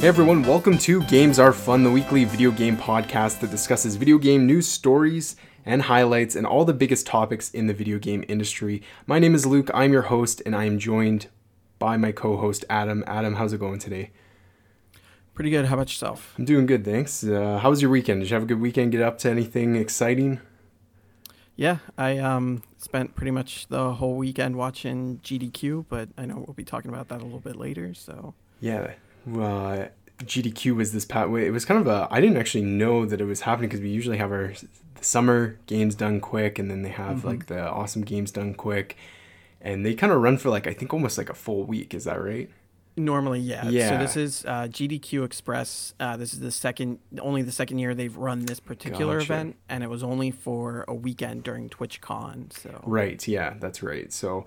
Hey everyone, welcome to Games Are Fun, the weekly video game podcast that discusses video game news stories and highlights and all the biggest topics in the video game industry. My name is Luke, I'm your host, and I am joined by my co host Adam. Adam, how's it going today? Pretty good. How about yourself? I'm doing good, thanks. Uh, how was your weekend? Did you have a good weekend? Get up to anything exciting? Yeah, I um, spent pretty much the whole weekend watching GDQ, but I know we'll be talking about that a little bit later. So yeah, uh, GDQ was this past. It was kind of a. I didn't actually know that it was happening because we usually have our summer games done quick, and then they have mm-hmm. like the awesome games done quick, and they kind of run for like I think almost like a full week. Is that right? Normally, yeah. Yeah. So this is uh, GDQ Express. Uh, this is the second, only the second year they've run this particular gotcha. event, and it was only for a weekend during TwitchCon. So right, yeah, that's right. So,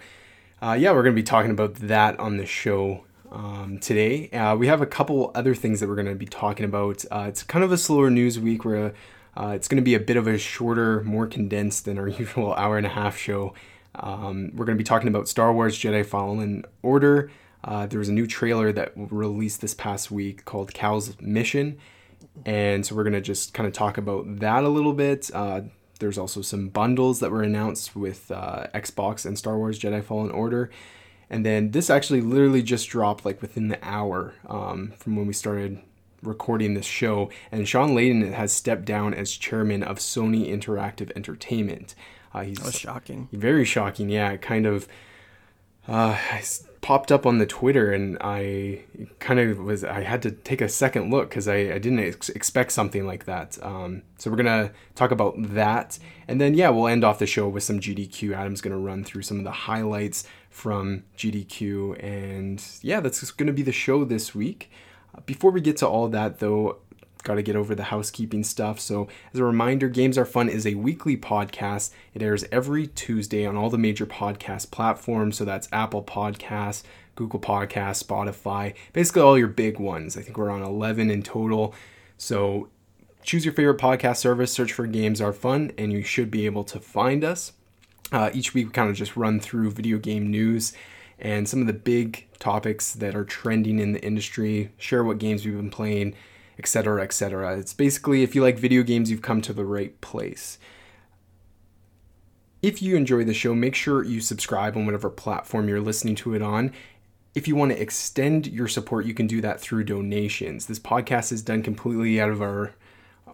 uh, yeah, we're gonna be talking about that on the show um, today. Uh, we have a couple other things that we're gonna be talking about. Uh, it's kind of a slower news week where uh, it's gonna be a bit of a shorter, more condensed than our usual hour and a half show. Um, we're gonna be talking about Star Wars Jedi Fallen Order. Uh, there was a new trailer that released this past week called Cal's Mission. And so we're going to just kind of talk about that a little bit. Uh, there's also some bundles that were announced with uh, Xbox and Star Wars Jedi Fallen Order. And then this actually literally just dropped like within the hour um, from when we started recording this show. And Shawn Layden has stepped down as chairman of Sony Interactive Entertainment. Uh, he's that was shocking. Very shocking. Yeah, kind of. Uh, popped up on the Twitter, and I kind of was I had to take a second look because I, I didn't ex- expect something like that. Um, so we're gonna talk about that, and then yeah, we'll end off the show with some GDQ. Adam's gonna run through some of the highlights from GDQ, and yeah, that's gonna be the show this week. Before we get to all that, though, got to get over the housekeeping stuff. So, as a reminder, Games Are Fun is a weekly podcast. It airs every Tuesday on all the major podcast platforms. So, that's Apple Podcasts, Google Podcasts, Spotify, basically all your big ones. I think we're on 11 in total. So, choose your favorite podcast service, search for Games Are Fun, and you should be able to find us. Uh, each week, we kind of just run through video game news and some of the big topics that are trending in the industry, share what games we've been playing etc., etc. It's basically if you like video games, you've come to the right place. If you enjoy the show, make sure you subscribe on whatever platform you're listening to it on. If you want to extend your support, you can do that through donations. This podcast is done completely out of our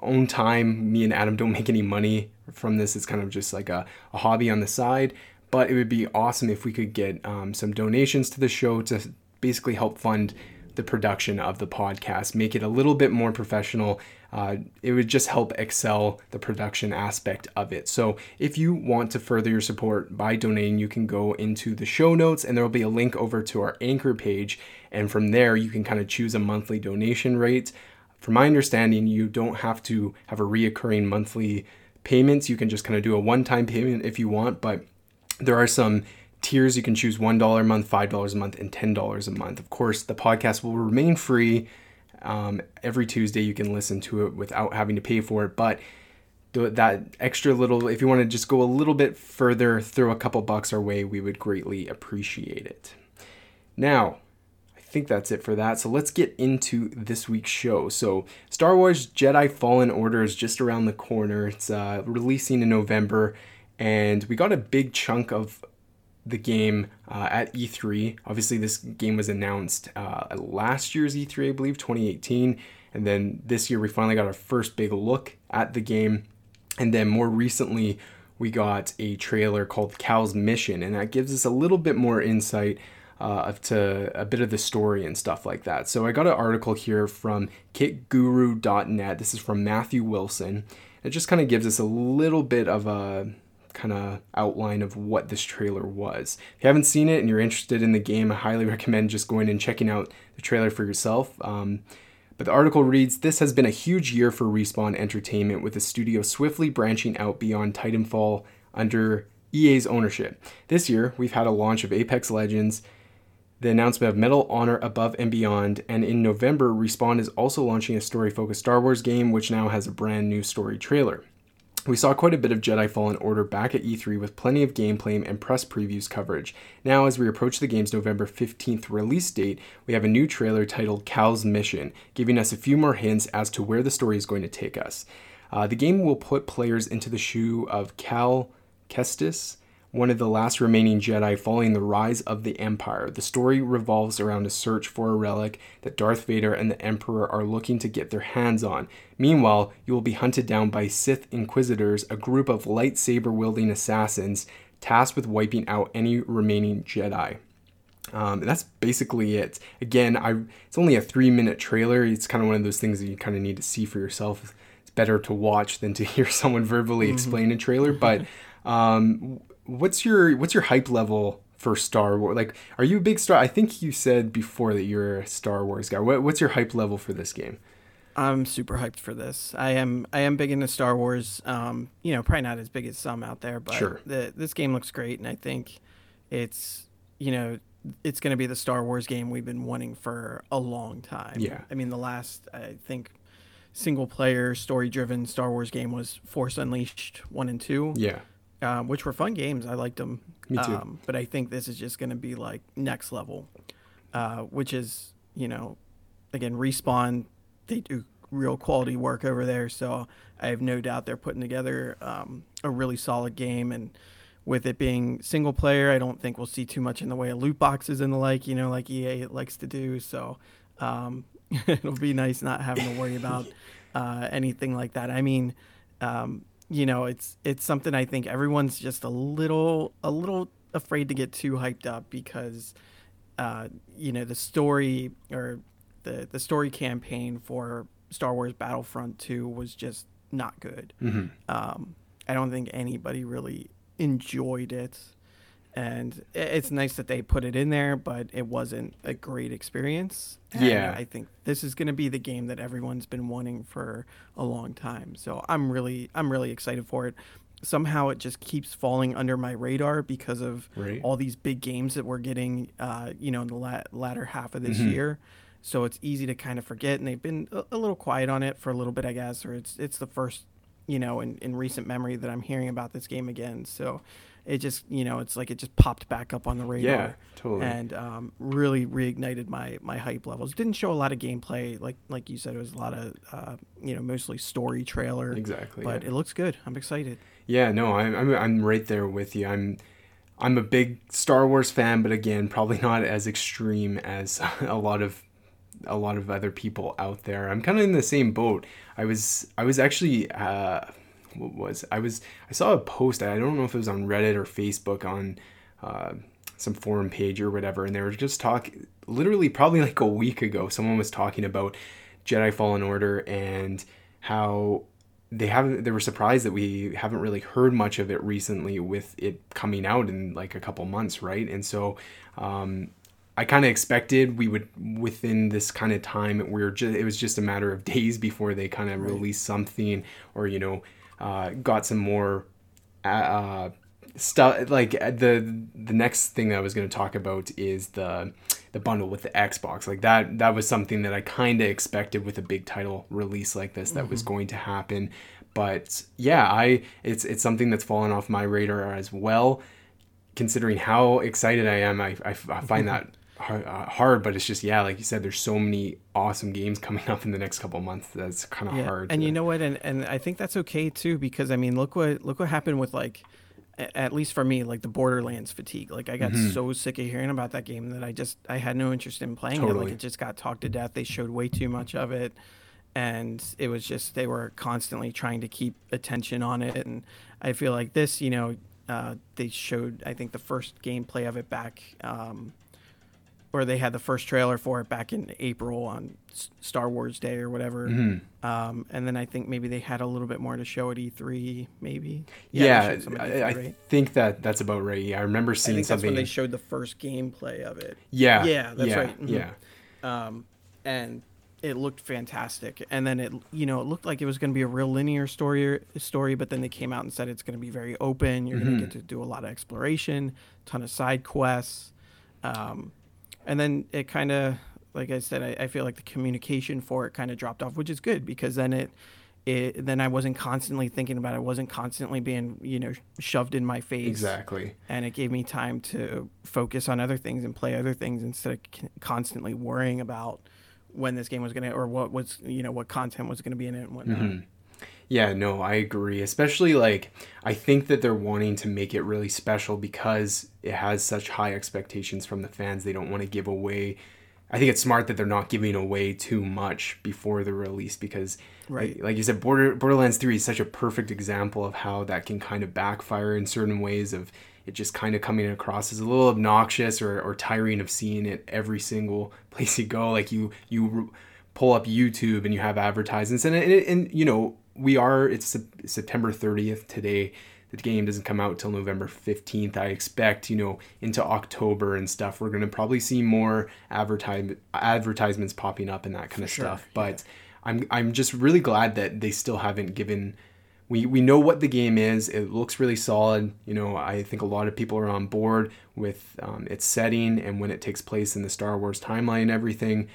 own time. Me and Adam don't make any money from this. It's kind of just like a, a hobby on the side. But it would be awesome if we could get um, some donations to the show to basically help fund the production of the podcast, make it a little bit more professional. Uh, it would just help excel the production aspect of it. So, if you want to further your support by donating, you can go into the show notes and there will be a link over to our anchor page. And from there, you can kind of choose a monthly donation rate. From my understanding, you don't have to have a reoccurring monthly payments. You can just kind of do a one time payment if you want, but there are some tiers. You can choose $1 a month $5 a month and $10 a month. Of course the podcast will remain free um, every tuesday you can listen to it without having to pay for it but that extra little if you want to just go a little bit further throw a couple bucks our way we would greatly appreciate it. Now think that's it for that so let's get into this week's show so star wars jedi fallen order is just around the corner it's uh, releasing in november and we got a big chunk of the game uh, at E3. Obviously, this game was announced uh, last year's E3, I believe, 2018. And then this year, we finally got our first big look at the game. And then more recently, we got a trailer called Cal's Mission, and that gives us a little bit more insight uh, to a bit of the story and stuff like that. So I got an article here from kitguru.net. This is from Matthew Wilson. It just kind of gives us a little bit of a kind of outline of what this trailer was. If you haven't seen it and you're interested in the game, I highly recommend just going and checking out the trailer for yourself. Um, but the article reads This has been a huge year for Respawn Entertainment, with the studio swiftly branching out beyond Titanfall under EA's ownership. This year, we've had a launch of Apex Legends, the announcement of Medal Honor Above and Beyond, and in November, Respawn is also launching a story focused Star Wars game, which now has a brand new story trailer. We saw quite a bit of Jedi Fallen Order back at E3 with plenty of gameplay and press previews coverage. Now, as we approach the game's November 15th release date, we have a new trailer titled Cal's Mission, giving us a few more hints as to where the story is going to take us. Uh, the game will put players into the shoe of Cal Kestis, one of the last remaining Jedi following the rise of the Empire. The story revolves around a search for a relic that Darth Vader and the Emperor are looking to get their hands on. Meanwhile, you will be hunted down by Sith Inquisitors, a group of lightsaber wielding assassins tasked with wiping out any remaining Jedi. Um, that's basically it. Again, I it's only a three minute trailer. It's kind of one of those things that you kind of need to see for yourself. It's better to watch than to hear someone verbally mm-hmm. explain a trailer. But um, what's your what's your hype level for Star Wars? Like, are you a big Star? I think you said before that you're a Star Wars guy. What, what's your hype level for this game? I'm super hyped for this. I am I am big into Star Wars. Um, you know, probably not as big as some out there, but sure. the, this game looks great, and I think it's you know it's going to be the Star Wars game we've been wanting for a long time. Yeah. I mean, the last I think single player story driven Star Wars game was Force Unleashed one and two. Yeah um, which were fun games. I liked them. Me too. Um, but I think this is just going to be like next level, uh, which is you know, again, respawn. They do real quality work over there, so I have no doubt they're putting together um, a really solid game. And with it being single player, I don't think we'll see too much in the way of loot boxes and the like. You know, like EA likes to do. So um, it'll be nice not having to worry about uh, anything like that. I mean. Um, you know, it's it's something I think everyone's just a little a little afraid to get too hyped up because uh, you know the story or the the story campaign for Star Wars Battlefront 2 was just not good. Mm-hmm. Um, I don't think anybody really enjoyed it and it's nice that they put it in there, but it wasn't a great experience. And yeah, I think this is going to be the game that everyone's been wanting for a long time. So I'm really, I'm really excited for it. Somehow it just keeps falling under my radar because of right. all these big games that we're getting, uh, you know, in the la- latter half of this mm-hmm. year. So it's easy to kind of forget, and they've been a, a little quiet on it for a little bit, I guess, or it's it's the first, you know, in, in recent memory that I'm hearing about this game again. So it just you know it's like it just popped back up on the radar. Yeah, totally. And um, really reignited my my hype levels. Didn't show a lot of gameplay, like like you said, it was a lot of uh, you know mostly story trailer. Exactly. But yeah. it looks good. I'm excited. Yeah, no, I'm I'm I'm right there with you. I'm I'm a big Star Wars fan, but again, probably not as extreme as a lot of a lot of other people out there. I'm kind of in the same boat. I was I was actually uh, what was I was I saw a post I don't know if it was on Reddit or Facebook on uh, some forum page or whatever, and they were just talking literally probably like a week ago. Someone was talking about Jedi Fallen Order and how they haven't they were surprised that we haven't really heard much of it recently with it coming out in like a couple months right and so um, i kind of expected we would within this kind of time we are just it was just a matter of days before they kind of right. release something or you know uh, got some more uh, uh stuff. Like uh, the the next thing that I was going to talk about is the the bundle with the Xbox. Like that that was something that I kind of expected with a big title release like this that mm-hmm. was going to happen. But yeah, I it's it's something that's fallen off my radar as well. Considering how excited I am, I, I, I find that uh, hard, but it's just yeah, like you said, there's so many awesome games coming up in the next couple months that's kind of yeah. hard. And to... you know what? And and I think that's okay too because I mean, look what look what happened with like, at least for me, like the Borderlands fatigue. Like I got mm-hmm. so sick of hearing about that game that I just I had no interest in playing totally. it. Like it just got talked to death. They showed way too much of it. And it was just they were constantly trying to keep attention on it, and I feel like this, you know, uh, they showed I think the first gameplay of it back um, or they had the first trailer for it back in April on Star Wars Day or whatever. Mm-hmm. Um, and then I think maybe they had a little bit more to show at E3, maybe. Yeah, yeah E3, I, right? think that that's about right. Yeah, I remember seeing I something. they showed the first gameplay of it. Yeah, yeah, that's yeah, right. Mm-hmm. Yeah, um, and it looked fantastic. And then it, you know, it looked like it was going to be a real linear story. Story, but then they came out and said it's going to be very open. You're mm-hmm. going to get to do a lot of exploration, ton of side quests. Um, and then it kind of like i said I, I, feel like the communication for it kind of dropped off which is good because then it it, then I wasn't constantly thinking about it. I wasn't constantly being, you know, shoved in my face. Exactly. And it gave me time to focus on other things and play other things instead of constantly worrying about when this game was going to, or what was, you know, what content was going to be in it and whatnot. Mm-hmm. Yeah, no, I agree. Especially like I think that they're wanting to make it really special because it has such high expectations from the fans. They don't want to give away. I think it's smart that they're not giving away too much before the release because, Right. like, like you said, Border, Borderlands Three is such a perfect example of how that can kind of backfire in certain ways of it just kind of coming across as a little obnoxious or, or tiring of seeing it every single place you go. Like you you pull up YouTube and you have advertisements and and, and you know we are it's September 30th today. The game doesn't come out till November 15th. I expect, you know, into October and stuff, we're going to probably see more advertise advertisements popping up and that kind of sure, stuff. But I'm I'm just really glad that they still haven't given we we know what the game is. It looks really solid. You know, I think a lot of people are on board with um, its setting and when it takes place in the Star Wars timeline and everything.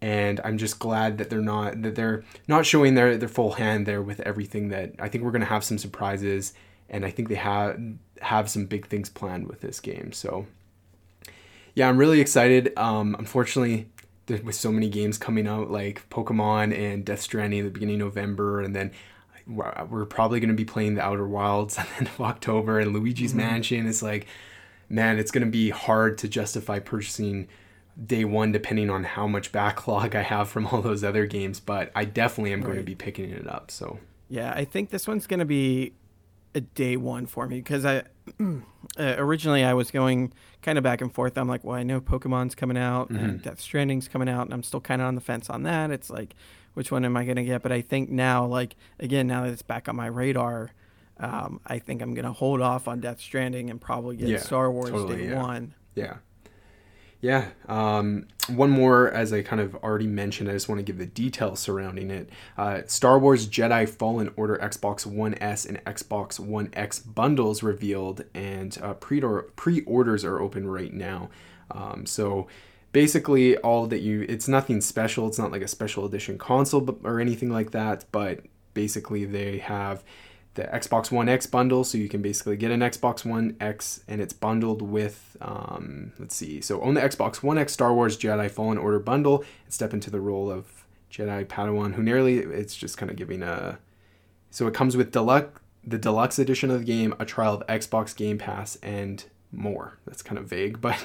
And I'm just glad that they're not that they're not showing their their full hand there with everything. That I think we're gonna have some surprises, and I think they have have some big things planned with this game. So yeah, I'm really excited. Um, unfortunately, with so many games coming out like Pokemon and Death Stranding at the beginning of November, and then we're probably going to be playing the Outer Wilds at the end of October, and Luigi's Mansion is like, man, it's going to be hard to justify purchasing day one depending on how much backlog I have from all those other games. But I definitely am going to be picking it up. So Yeah, I think this one's going to be a day one for me because I uh, originally I was going kind of back and forth. I'm like, well, I know Pokemon's coming out and Death Stranding's coming out, and I'm still kind of on the fence on that. It's like, which one am I going to get? But I think now, like again, now that it's back on my radar, um, I think I'm going to hold off on Death Stranding and probably get Yeah, Star Wars totally, day yeah. one. Yeah. Yeah. Um, one more, as I kind of already mentioned, I just want to give the details surrounding it. Uh, Star Wars Jedi Fallen Order Xbox One S and Xbox One X bundles revealed, and uh, pre pre-orders are open right now. Um, so basically, all that you it's nothing special. It's not like a special edition console or anything like that. But basically, they have the Xbox One X bundle, so you can basically get an Xbox One X, and it's bundled with, um, let's see, so own the Xbox One X Star Wars Jedi Fallen Order bundle and step into the role of Jedi Padawan, who nearly, it's just kind of giving a, so it comes with deluxe, the deluxe edition of the game, a trial of Xbox Game Pass, and more. That's kind of vague, but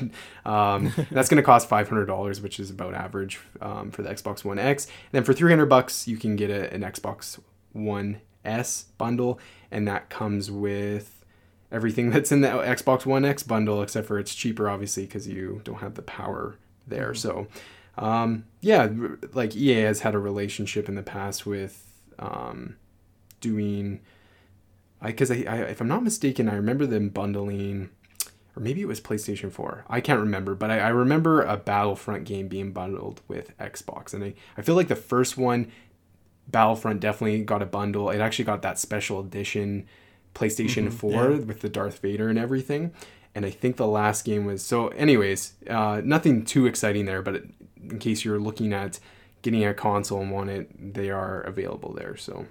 um, that's going to cost five hundred dollars, which is about average um, for the Xbox One X. And then for three hundred bucks, you can get a, an Xbox One S bundle, and that comes with everything that's in the Xbox One X bundle, except for it's cheaper, obviously, because you don't have the power there. So, um, yeah, like EA has had a relationship in the past with um, doing. I because I, I if I'm not mistaken, I remember them bundling, or maybe it was PlayStation 4. I can't remember, but I, I remember a Battlefront game being bundled with Xbox, and I, I feel like the first one, Battlefront, definitely got a bundle. It actually got that special edition PlayStation 4 yeah. with the Darth Vader and everything. And I think the last game was so. Anyways, uh, nothing too exciting there, but in case you're looking at getting a console and want it, they are available there. So.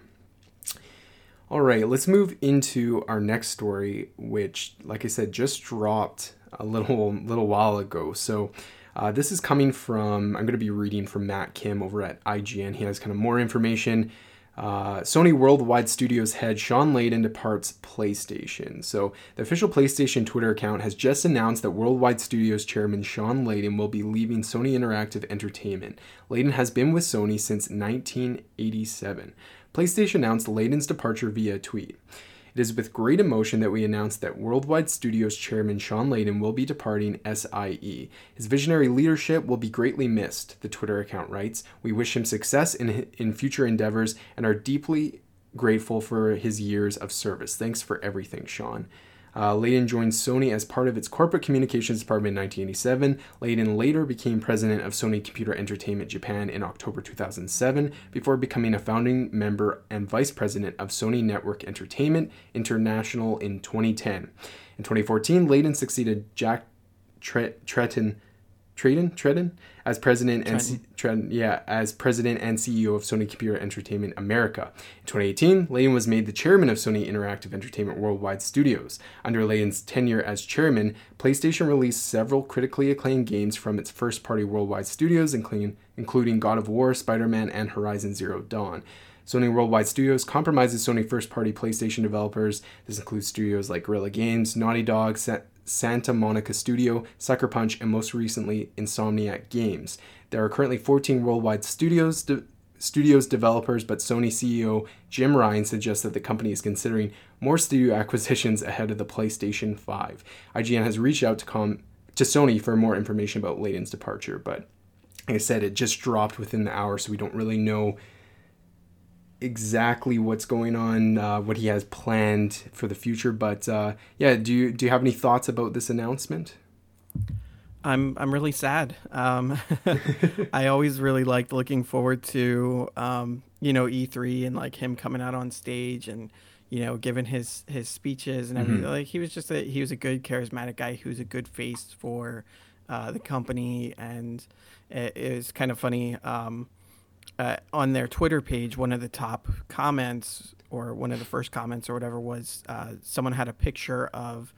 All right, let's move into our next story, which, like I said, just dropped a little little while ago. So, uh, this is coming from I'm going to be reading from Matt Kim over at IGN. He has kind of more information. Uh, Sony Worldwide Studios head Shawn Layden departs PlayStation. So, the official PlayStation Twitter account has just announced that Worldwide Studios chairman Shawn Layden will be leaving Sony Interactive Entertainment. Layden has been with Sony since 1987. PlayStation announced Layden's departure via tweet. It is with great emotion that we announce that Worldwide Studios chairman Shawn Layden will be departing SIE. His visionary leadership will be greatly missed, the Twitter account writes. We wish him success in, in future endeavors and are deeply grateful for his years of service. Thanks for everything, Shawn. Uh, Layden joined Sony as part of its corporate communications department in 1987. Layden later became president of Sony Computer Entertainment Japan in October 2007 before becoming a founding member and vice president of Sony Network Entertainment International in 2010. In 2014, Layden succeeded Jack Tre- Tretton as president and C- Tredin, yeah, as president and CEO of Sony Computer Entertainment America. In 2018, Layden was made the chairman of Sony Interactive Entertainment Worldwide Studios. Under Layden's tenure as chairman, PlayStation released several critically acclaimed games from its first-party worldwide studios, including including God of War, Spider-Man, and Horizon Zero Dawn. Sony Worldwide Studios compromises Sony first party PlayStation developers. This includes studios like Guerrilla Games, Naughty Dog, Santa Monica Studio, Sucker Punch, and most recently Insomniac Games. There are currently 14 worldwide studios. De- studios developers, but Sony CEO Jim Ryan suggests that the company is considering more studio acquisitions ahead of the PlayStation 5. IGN has reached out to com- to Sony for more information about Layden's departure, but like I said, it just dropped within the hour, so we don't really know exactly what's going on, uh, what he has planned for the future. But uh, yeah, do you do you have any thoughts about this announcement? I'm I'm really sad. Um, I always really liked looking forward to um, you know E3 and like him coming out on stage and you know giving his his speeches and everything. Mm-hmm. Like he was just a he was a good charismatic guy who's a good face for uh, the company and it, it was kind of funny. Um, uh, on their Twitter page, one of the top comments or one of the first comments or whatever was uh, someone had a picture of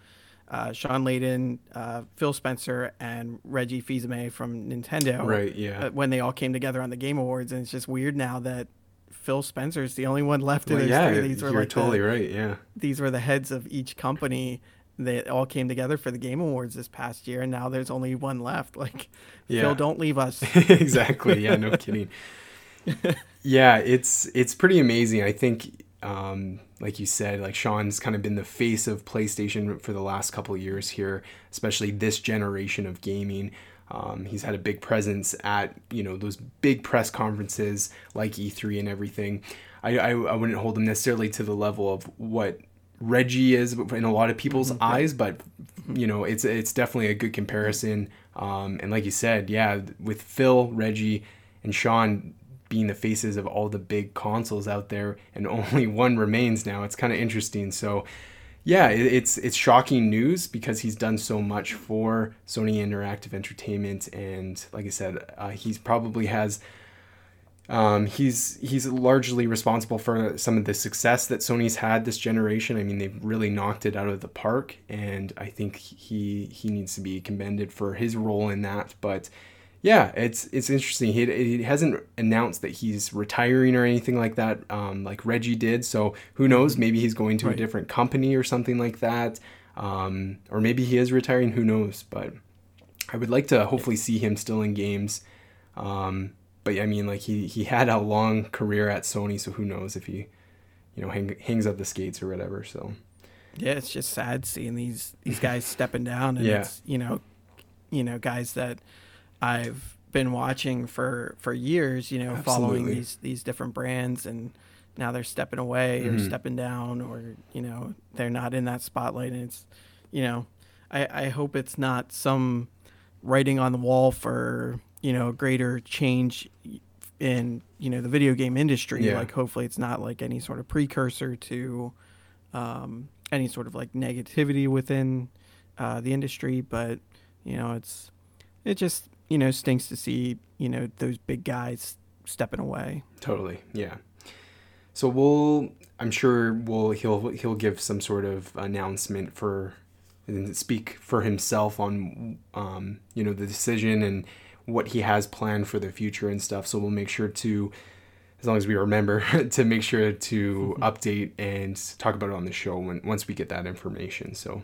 uh, Shawn Layden, uh, Phil Spencer, and Reggie Fils-Aimé from Nintendo. Right. Yeah. Uh, when they all came together on the Game Awards, and it's just weird now that Phil Spencer is the only one left in well, yeah, These were you're like totally the, right. Yeah. These were the heads of each company they all came together for the Game Awards this past year, and now there's only one left. Like, yeah. Phil, don't leave us. exactly. Yeah, no kidding. yeah, it's it's pretty amazing. I think, um, like you said, like Shawn's kind of been the face of PlayStation for the last couple years here, especially this generation of gaming. Um, he's had a big presence at you know those big press conferences like E3 and everything. I, I, I wouldn't hold him necessarily to the level of what Reggie is in a lot of people's mm-hmm. eyes, but you know it's it's definitely a good comparison. Um, and like you said, yeah, with Phil, Reggie, and Shawn being the faces of all the big consoles out there, and only one remains now. It's kind of interesting. So, yeah, it's it's shocking news because he's done so much for Sony Interactive Entertainment, and like I said, uh, he's probably has um, he's he's largely responsible for some of the success that Sony's had this generation. I mean, they've really knocked it out of the park, and I think he he needs to be commended for his role in that. But yeah, it's it's interesting. He, he hasn't announced that he's retiring or anything like that, um, like Reggie did. So who knows? Mm-hmm. Maybe he's going to right. a different company or something like that, um, or maybe he is retiring. Who knows? But I would like to hopefully see him still in games. Um, but I mean, like he he had a long career at Sony, so who knows if he, you know, hang, hangs up the skates or whatever. So yeah, it's just sad seeing these these guys stepping down, and yeah. it's you know, you know, guys that I've been watching for for years, you know, Absolutely. following these these different brands, and now they're stepping away mm-hmm. or stepping down, or you know, they're not in that spotlight, and it's, you know, I I hope it's not some writing on the wall for you know greater change in you know the video game industry. Yeah. Like hopefully it's not like any sort of precursor to um, any sort of like negativity within uh, the industry. But you know it's it just you know stinks to see you know those big guys stepping away. Totally, yeah. So we'll I'm sure we'll he'll he'll give some sort of announcement for and speak for himself on um, you know the decision and what he has planned for the future and stuff. So we'll make sure to, as long as we remember, to make sure to update and talk about it on the show when once we get that information. So.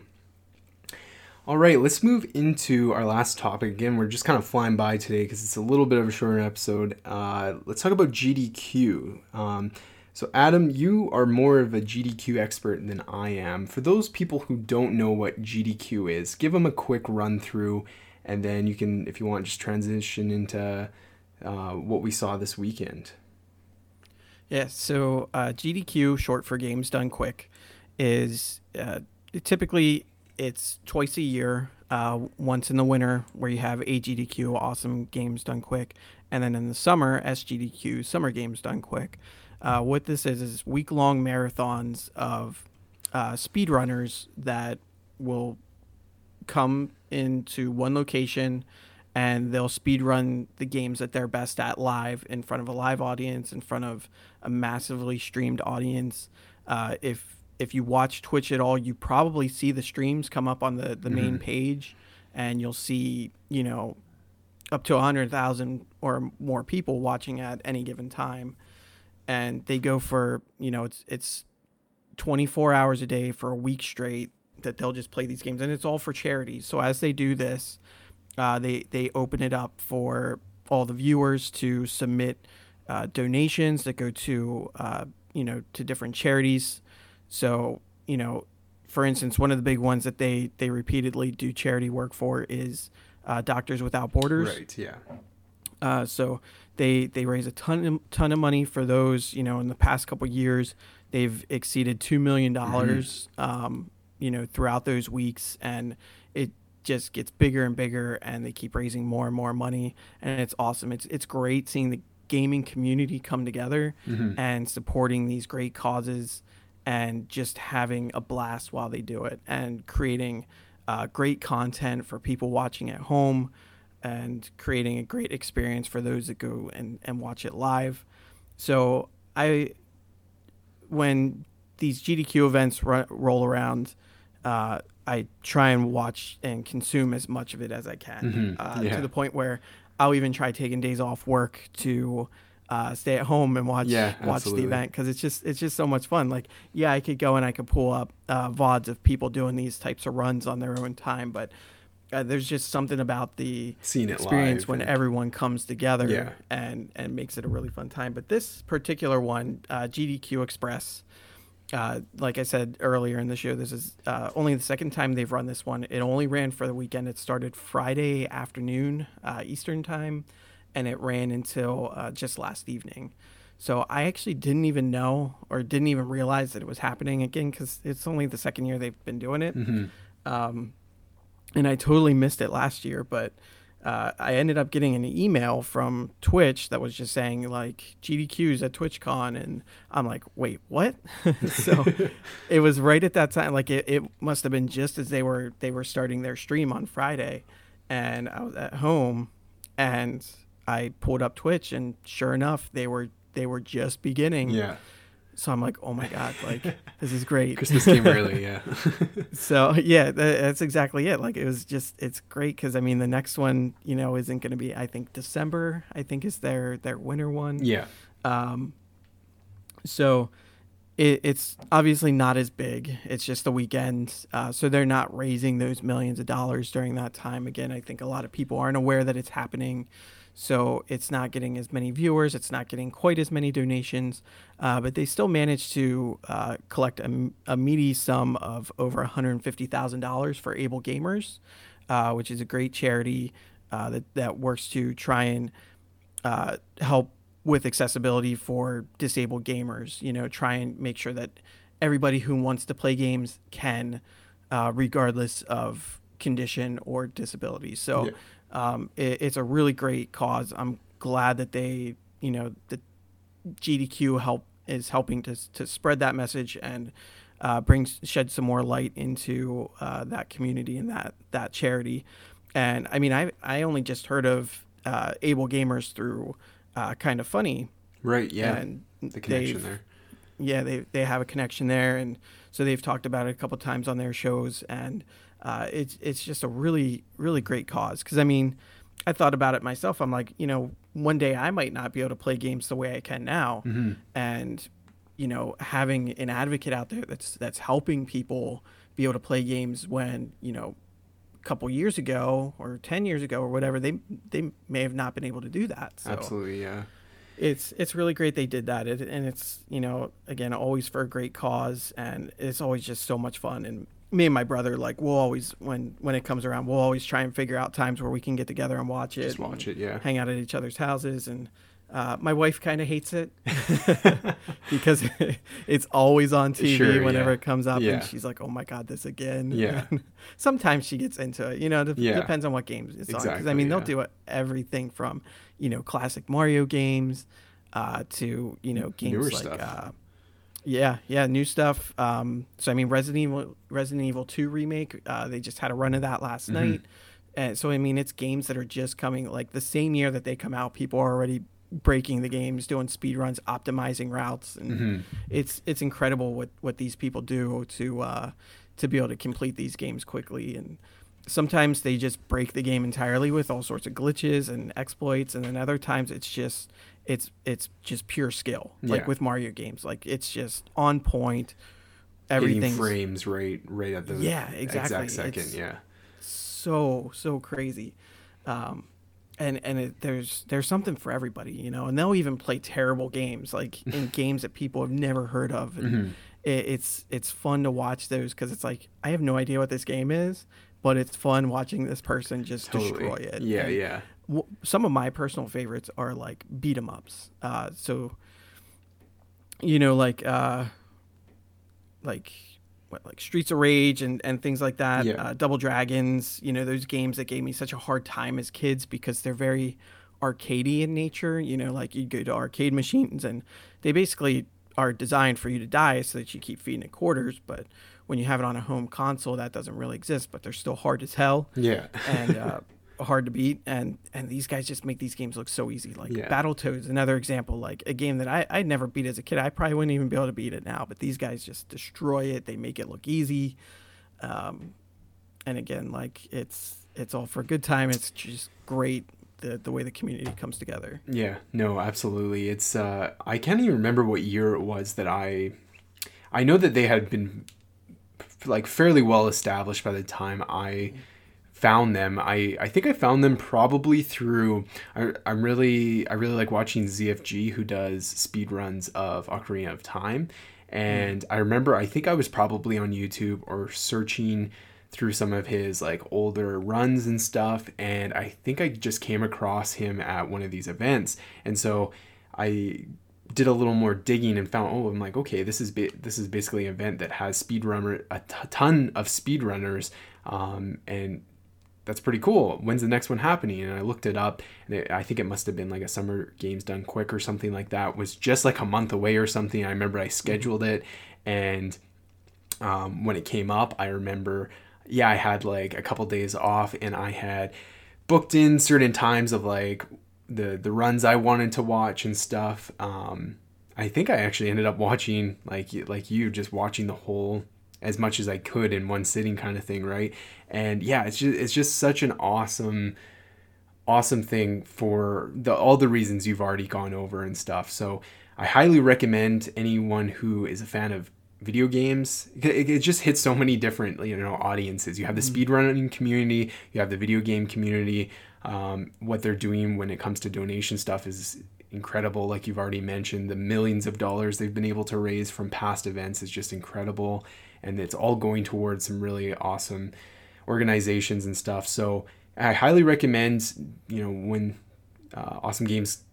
All right, let's move into our last topic. Again, we're just kind of flying by today because it's a little bit of a shorter episode. Uh, let's talk about GDQ. Um, so, Adam, you are more of a GDQ expert than I am. For those people who don't know what GDQ is, give them a quick run through and then you can, if you want, just transition into uh, what we saw this weekend. Yeah, so uh, GDQ, short for Games Done Quick, is uh, typically it's twice a year. Uh, once in the winter, where you have AGDQ, Awesome Games Done Quick, and then in the summer, SGDQ, Summer Games Done Quick. Uh, what this is is week long marathons of uh, speedrunners that will come into one location and they'll speedrun the games that they're best at live in front of a live audience, in front of a massively streamed audience. Uh, if if you watch Twitch at all, you probably see the streams come up on the, the main page, and you'll see you know up to hundred thousand or more people watching at any given time, and they go for you know it's it's twenty four hours a day for a week straight that they'll just play these games, and it's all for charity. So as they do this, uh, they they open it up for all the viewers to submit uh, donations that go to uh, you know to different charities. So you know, for instance, one of the big ones that they they repeatedly do charity work for is uh, Doctors Without Borders. Right. Yeah. Uh, so they they raise a ton of, ton of money for those. You know, in the past couple years, they've exceeded two million dollars. Um, you know, throughout those weeks, and it just gets bigger and bigger, and they keep raising more and more money, and it's awesome. It's it's great seeing the gaming community come together and supporting these great causes and just having a blast while they do it and creating uh, great content for people watching at home and creating a great experience for those that go and, and watch it live. So I, when these GDQ events ro- roll around, uh, I try and watch and consume as much of it as I can, uh, Yeah. to the point where I'll even try taking days off work to uh, stay at home and watch Yeah, watch absolutely. the event because it's just it's just so much fun. Like, yeah, I could go and I could pull up uh, vods of people doing these types of runs on their own time, but uh, there's just something about the Seeing experience when and- everyone comes together Yeah. and and makes it a really fun time. But this particular one, uh, GDQ Express, uh, like I said earlier in the show, this is uh, only the second time they've run this one. It only ran for the weekend. It started Friday afternoon uh, Eastern time, and it ran until uh, just last evening. So I actually didn't even know or didn't even realize that it was happening again because it's only the second year they've been doing it. Um, and I totally missed it last year, but uh, I ended up getting an email from Twitch that was just saying like GDQs at TwitchCon, and I'm like, wait, what? so it was right at that time. Like it, it must have been just as they were they were starting their stream on Friday, and I was at home, and I pulled up Twitch, and sure enough, they were they were just beginning. Yeah. So I'm like, oh my god, like this is great. Christmas came early. Yeah. So yeah, tha- that's exactly it. Like it was just, it's great because I mean the next one, you know, isn't going to be. I think December. I think is their their winter one. yeah. Um, so it, it's obviously not as big. It's just the weekend, uh, so they're not raising those millions of dollars during that time. Again, I think a lot of people aren't aware that it's happening, so it's not getting as many viewers. It's not getting quite as many donations, uh, but they still managed to uh, collect a meaty sum of over one hundred fifty thousand dollars for Able Gamers, uh, which is a great charity uh, that that works to try and uh, help with accessibility for disabled gamers. You know, try and make sure that everybody who wants to play games can, uh, regardless of condition or disability. So Yeah. Um, it, it's a really great cause. I'm glad that they, you know, the GDQ help is helping to to spread that message and uh, brings shed some more light into uh, that community and that that charity. And I mean, I I only just heard of uh, Able Gamers through uh, Kinda Funny. Right. Yeah. And the connection there. Yeah, they they have a connection there, and so they've talked about it a couple times on their shows, and uh, it's it's just a really really great cause. Because I mean, I thought about it myself. I'm like, you know, one day I might not be able to play games the way I can now, and you know, having an advocate out there that's that's helping people be able to play games when you know a couple years ago or 10 years ago or whatever they they may have not been able to do that so Absolutely. Yeah. it's it's really great they did that it, and it's you know again always for a great cause and it's always just so much fun and me and my brother like we'll always when when it comes around we'll always try and figure out times where we can get together and watch it Just watch it. Yeah. hang out at each other's houses and uh, my wife kind of hates it because it's always on TV Sure, whenever yeah. it comes up, Yeah. and she's like, "Oh my god, this again!" Yeah. Sometimes she gets into it. You know, it Yeah. depends on what games it's on. Because I Exactly, mean, they'll do everything from you know classic Mario games uh, to you know games Newer like. Uh, yeah, yeah, new stuff. Um, so I mean, Resident Evil, Resident Evil Two remake. Uh, they just had a run of that last Mm-hmm. night. And so I mean, it's games that are just coming like the same year that they come out. People are already breaking the games, doing speed runs, optimizing routes, and Mm-hmm. it's it's incredible what what these people do to uh, to be able to complete these games quickly. And sometimes they just break the game entirely with all sorts of glitches and exploits, and then other times it's just it's it's just pure skill, like Yeah. with Mario games. Like it's just on point. Hitting Everything's frames right right at the Yeah, exactly. exact second. It's- yeah. so so crazy um and and it, there's there's something for everybody you know and they'll even play terrible games like in games that people have never heard of and Mm-hmm. it, it's it's fun to watch those because it's like i have no idea what this game is but it's fun watching this person just destroy it Yeah, And yeah. W- some of my personal favorites are like beat 'em ups uh so you know like uh like what like Streets of Rage and, and things like that. Yeah. Uh, Double Dragons, you know, those games that gave me such a hard time as kids because they're very arcadey in nature. You know, like you go to arcade machines and they basically are designed for you to die so that you keep feeding it quarters. But when you have it on a home console, that doesn't really exist. But they're still hard as hell Yeah. and uh, hard to beat. And and these guys just make these games look so easy. Like Yeah. Battletoads, another example. Like a game that I I never beat as a kid. I probably wouldn't even be able to beat it now. But these guys just destroy it. They make it look easy. Um, and again, like it's it's all for a good time. It's just great the the way the community comes together. Yeah, no, absolutely. It's uh I can't even remember what year it was that I I know that they had been like fairly well established by the time I found them. I I think I found them probably through I I'm really I really like watching ZFG who does speed runs of Ocarina of Time. And I remember I think I was probably on YouTube or searching through some of his like older runs and stuff and I think I just came across him at one of these events and so I did a little more digging and found oh I'm like okay this is ba- this is basically an event that has speedrunner a t- ton of speedrunners um, and that's pretty cool. When's the next one happening? And I looked it up, and it, I think it must have been like a Summer Games Done Quick or something like that. It was just like a month away or something. I remember I scheduled it, and um, when it came up, I remember, yeah, I had like a couple days off, and I had booked in certain times of like the the runs I wanted to watch and stuff. Um, I think I actually ended up watching like like you, just watching the whole as much as I could in one sitting kind of thing, right? And yeah, it's just it's just such an awesome awesome thing for the all the reasons you've already gone over and stuff. So I highly recommend anyone who is a fan of video games. It, it just hits so many different you know audiences. You have the speedrunning community, you have the video game community. Um, what they're doing when it comes to donation stuff is incredible. Like you've already mentioned, the millions of dollars they've been able to raise from past events is just incredible, and it's all going towards some really awesome organizations and stuff. So I highly recommend, you know, when uh, awesome games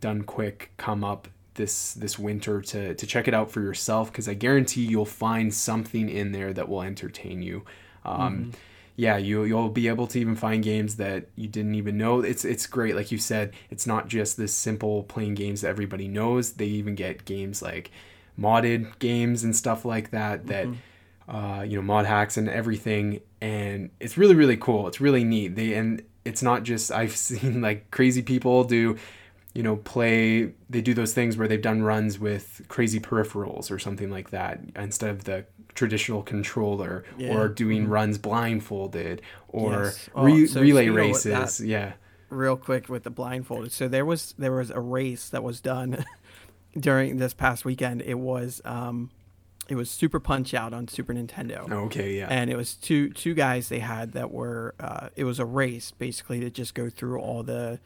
done quick come up this this winter to to check it out for yourself because I guarantee you'll find something in there that will entertain you. Um, Yeah, you you'll be able to even find games that you didn't even know. It's it's great, like you said. It's not just this simple playing games that everybody knows. They even get games like modded games and stuff like that that uh, you know mod hacks and everything and it's really really cool it's really neat they and it's not just i've seen like crazy people do you know play they do those things where they've done runs with crazy peripherals or something like that instead of the traditional controller Yeah. or doing runs blindfolded or Yes. Oh, re- so relay speaking of what races yeah real quick with the blindfolded. So there was there was a race that was done during this past weekend. It was um, it was Super Punch Out on Super Nintendo, okay yeah and it was two two guys they had that were uh, it was a race basically to just go through all the,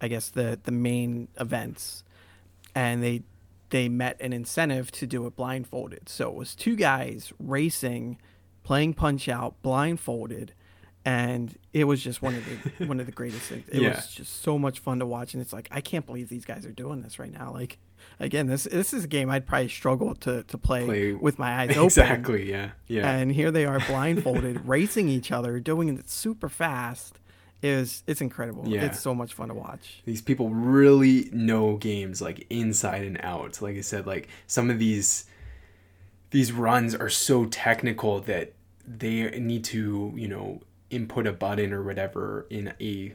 I guess the the main events, and they they met an incentive to do it blindfolded. So it was two guys racing, playing Punch Out blindfolded. And it was just one of the one of the greatest things. It Yeah. was just so much fun to watch, and it's like I can't believe these guys are doing this right now. Like, again, this this is a game I'd probably struggle to to play, Play- with my eyes open. exactly yeah yeah And here they are blindfolded, racing each other, doing it super fast. Was, it's incredible. Yeah. It's so much fun to watch. these people really know games like inside and out like i said like some of these these runs are so technical that they need to you know input a button or whatever in a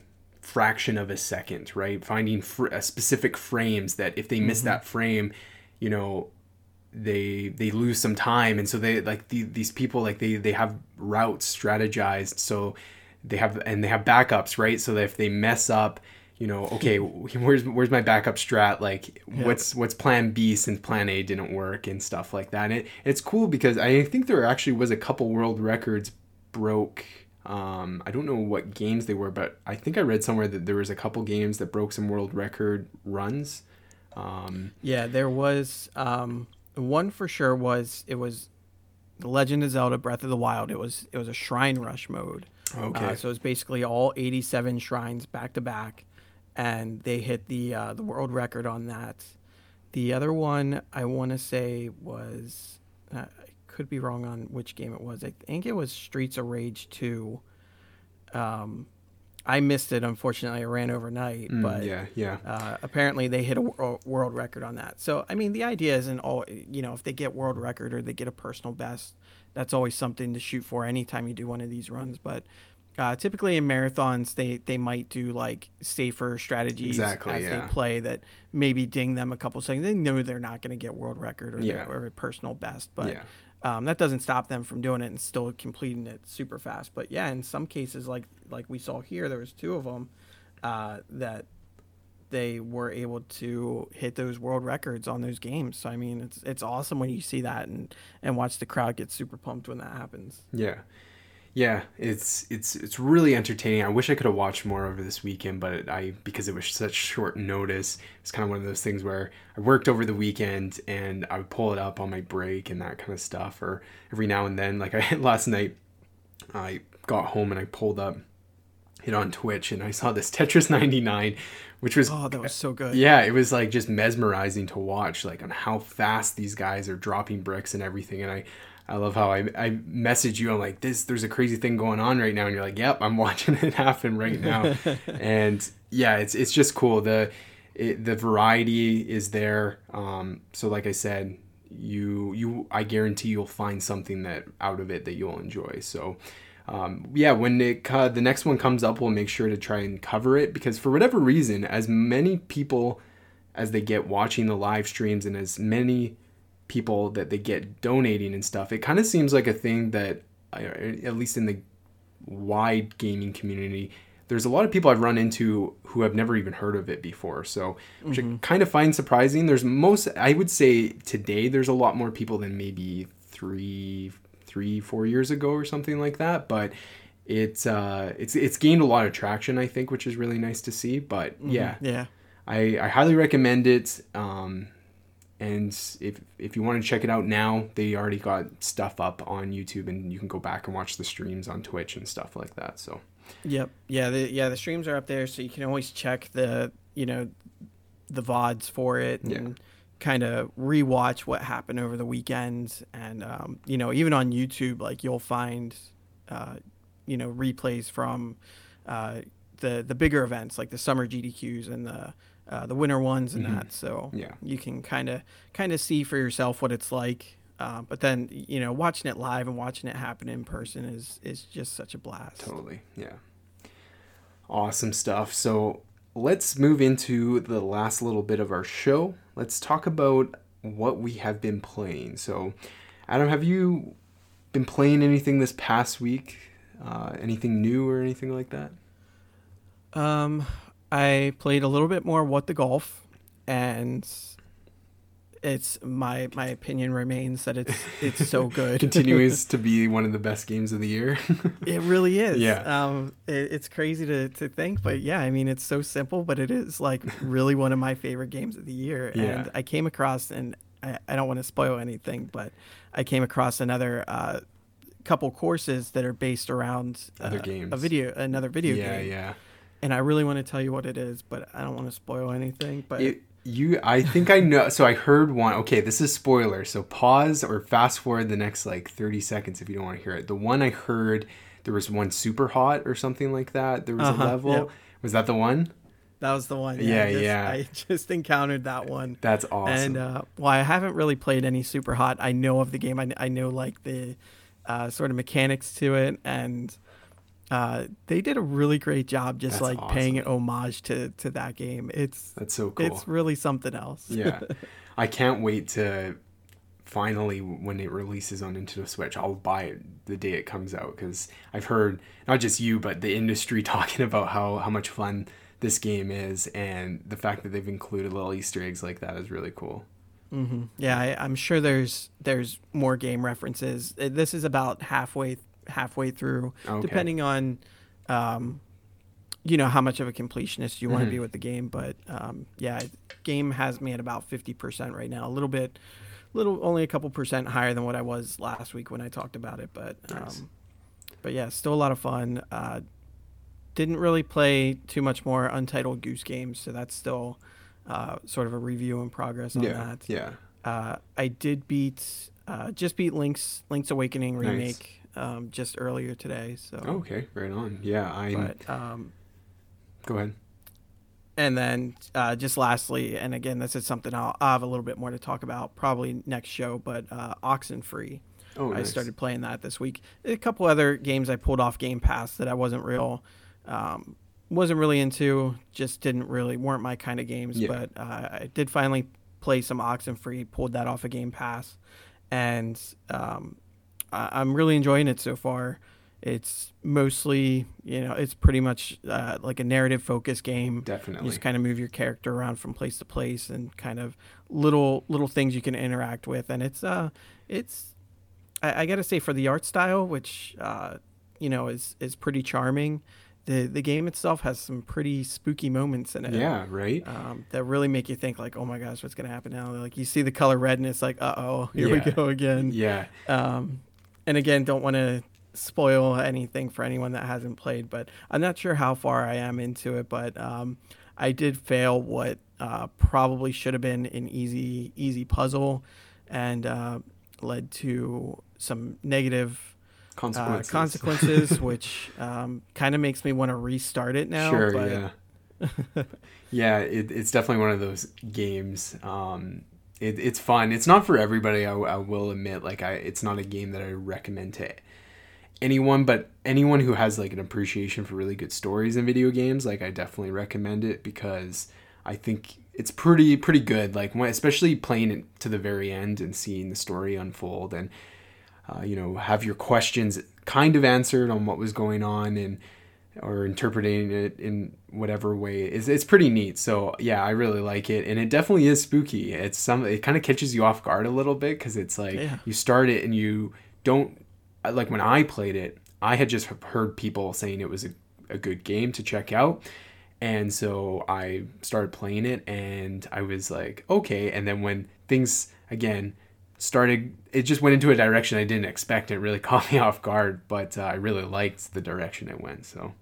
fraction of a second, right? Finding fr- uh, specific frames that if they miss that frame, you know, they they lose some time, and so they like the, these people like they they have routes strategized, so they have and they have backups, right? So that if they mess up, you know, okay, where's where's my backup strat? Like, what's what's Plan B since Plan A didn't work and stuff like that. And it, it's cool because I think there actually was a couple world records broke. Um, I don't know what games they were, but I think I read somewhere that there was a couple games that broke some world record runs. Um, Yeah, there was um, one for sure. Was it was the Legend of Zelda: Breath of the Wild? It was it was a shrine rush mode. Okay. Uh, so it's basically all 87 shrines back to back, and they hit the uh, the world record on that. The other one I want to say was uh, could be wrong on which game it was. I think it was Streets of Rage 2. Um, I missed it unfortunately. I ran overnight, mm, but yeah, yeah, uh, apparently they hit a wor- world record on that. So I mean, the idea isn't all you know. If they get world record or they get a personal best, that's always something to shoot for anytime you do one of these runs. But uh, typically in marathons, they they might do like safer strategies Exactly, as yeah. they play that maybe ding them a couple seconds. They know they're not going to get world record or, Yeah. their, or a personal best, but. yeah. Um, that doesn't stop them from doing it and still completing it super fast. But yeah, in some cases, like like we saw here, there was two of them uh, that they were able to hit those world records on those games. So I mean, it's it's awesome when you see that and and watch the crowd get super pumped when that happens. Yeah. Yeah, it's it's it's really entertaining. I wish I could have watched more over this weekend, but I because it was such short notice, it's kind of one of those things where I worked over the weekend and I would pull it up on my break and that kind of stuff, or every now and then. Like I last night, I got home and I pulled up, hit on Twitch, and I saw this Tetris 99, which was Oh, that was so good. yeah, it was like just mesmerizing to watch, like on how fast these guys are dropping bricks and everything. And I, I love how I, I message you. I'm like, this, there's a crazy thing going on right now, and you're like, yep, I'm watching it happen right now. and yeah, it's it's just cool. The it, the variety is there. Um, so like I said, you you I guarantee you'll find something that out of it that you'll enjoy. So. Um, yeah, when it uh, the next one comes up, we'll make sure to try and cover it because for whatever reason, as many people as they get watching the live streams and as many people that they get donating and stuff, it kind of seems like a thing that, at least in the wide gaming community, there's a lot of people I've run into who have never even heard of it before. So, which I kind of find surprising. There's most, I would say today, there's a lot more people than maybe three, three, four years ago or something like that. But it's uh, it's it's gained a lot of traction, I think, which is really nice to see. But yeah, Yeah. I, I highly recommend it. Um, and if if you want to check it out now, they already got stuff up on YouTube, and you can go back and watch the streams on Twitch and stuff like that. So Yep. Yeah. The, yeah. The streams are up there, so you can always check the you know the vods for it and Yeah. kind of rewatch what happened over the weekend. And um, you know, even on YouTube, like you'll find uh, you know replays from uh, the the bigger events like the summer GDQs and the uh, the winter ones and that. So Yeah. you can kind of kind of see for yourself what it's like. Uh, but then you know, watching it live and watching it happen in person is is just such a blast. totally, yeah, awesome stuff. So let's move into the last little bit of our show. Let's talk about what we have been playing. So, Adam, have you been playing anything this past week? Uh, anything new or anything like that? Um, I played a little bit more What the Golf, and it's my my opinion remains that it's it's so good. Continues to be one of the best games of the year. it really is. Yeah. Um, it, it's crazy to to think, but yeah, I mean, it's so simple, but it is like really one of my favorite games of the year. Yeah. And I came across, and I, I don't want to spoil anything, but I came across another. Uh, couple courses that are based around Other uh, games. a video another video game. yeah, game yeah. And I really want to tell you what it is, but I don't want to spoil anything. But It, you, I think I know. So I heard one. Okay, this is spoiler. So pause or fast forward the next like thirty seconds if you don't want to hear it. The one I heard, there was one Superhot or something like that. There was Uh-huh, a level. yep. Was that the one? that was the one. Yeah, I just, yeah. I just encountered that one. That's awesome. And uh, well, I haven't really played any Superhot. I know of the game. I, I know like the uh, sort of mechanics to it, and uh, they did a really great job just That's like awesome. paying homage to to that game. It's That's so cool. it's really something else. yeah, I can't wait to finally when it releases on Nintendo Switch. I'll buy it the day it comes out because I've heard not just you but the industry talking about how how much fun this game is, and the fact that they've included little Easter eggs like that is really cool. hmm Yeah, I, I'm sure there's there's more game references. This is about halfway halfway through, Okay. depending on, um, you know, how much of a completionist you want to Mhm. be with the game. But um, yeah, game has me at about fifty percent right now. A little bit, little only a couple percent higher than what I was last week when I talked about it. But Nice. um, but yeah, still a lot of fun. Uh, didn't really play too much more Untitled Goose Games, so that's still uh, sort of a review in progress on yeah, that. yeah, Uh, I did beat, uh, just beat Link's Link's Awakening remake um, just earlier today. So, okay, right on. Yeah, I but um, go ahead. and then uh, just lastly, and again, this is something I'll, I'll have a little bit more to talk about probably next show. But uh, Oxenfree, Oh, I started playing that this week. A couple other games I pulled off Game Pass that I wasn't real, um, wasn't really into. Just didn't really weren't my kind of games. Yeah. But uh, I did finally play some Oxenfree. Pulled that off of Game Pass, and um, I- I'm really enjoying it so far. It's mostly, you know, it's pretty much uh, like a narrative focused game. You Definitely. just kind of move your character around from place to place and kind of little little things you can interact with, and it's uh, it's I, I got to say for the art style, which uh, you know is is pretty charming. The the game itself has some pretty spooky moments in it. yeah, right. Um, that really make you think like, oh my gosh, what's gonna happen now? Like you see the color red, and it's like, uh oh, here we go again. Yeah, Um, and again, don't want to spoil anything for anyone that hasn't played, but I'm not sure how far I am into it. But um, I did fail what uh, probably should have been an easy, easy puzzle, and uh, led to some negative uh, consequences. consequences, which um, kind of makes me want to restart it now. sure, but yeah. yeah, it, it's definitely one of those games. Um, it, it's fun. It's not for everybody. I, I will admit. Like, I it's not a game that I recommend to anyone, but anyone who has like an appreciation for really good stories in video games, like, I definitely recommend it because I think it's pretty pretty good. Like, when, especially playing it to the very end and seeing the story unfold and uh, you know have your questions kind of answered on what was going on and or interpreting it in whatever way is it's pretty neat. So yeah, I really like it, and it definitely is spooky. It's some it kind of catches you off guard a little bit because it's like Yeah. you start it and you don't like when I played it. I had just heard people saying it was a, a good game to check out. And so I started playing it and I was like, okay. And then when things again started, it just went into a direction I didn't expect. It really caught me off guard, but uh, I really liked the direction it went. So